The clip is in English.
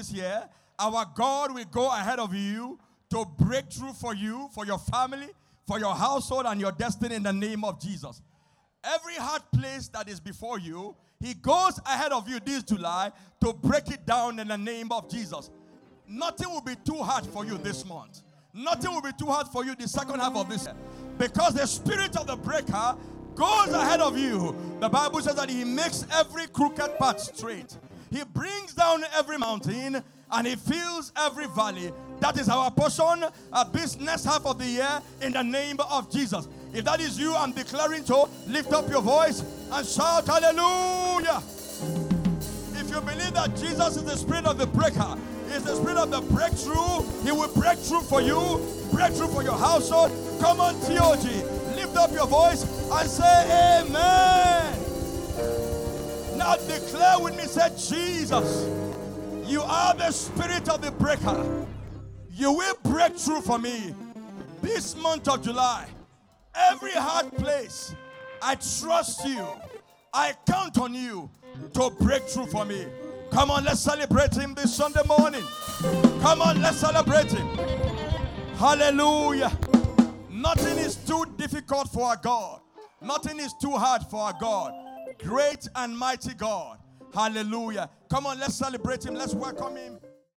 this year, our God will go ahead of you to break through for you, for your family, for your household, and your destiny in the name of Jesus. Every hard place that is before you, He goes ahead of you this July to break it down in the name of Jesus. Nothing will be too hard for you this month. Nothing will be too hard for you the second half of this year. Because the spirit of the breaker goes ahead of you. The Bible says that He makes every crooked path straight. He brings down every mountain and He fills every valley. That is our portion, a business half of the year in the name of Jesus. If that is you, I'm declaring to lift up your voice and shout hallelujah. If you believe that Jesus is the spirit of the breaker, is the spirit of the breakthrough, he will break through for you, breakthrough for your household. Come on, TOG, lift up your voice and say amen. Now declare with me, say Jesus, you are the spirit of the breaker. You will break through for me this month of July. Every hard place, I trust you. I count on you to break through for me. Come on, let's celebrate him this Sunday morning. Come on, let's celebrate him. Hallelujah. Nothing is too difficult for our God. Nothing is too hard for our God. Great and mighty God. Hallelujah. Come on, let's celebrate him. Let's welcome him.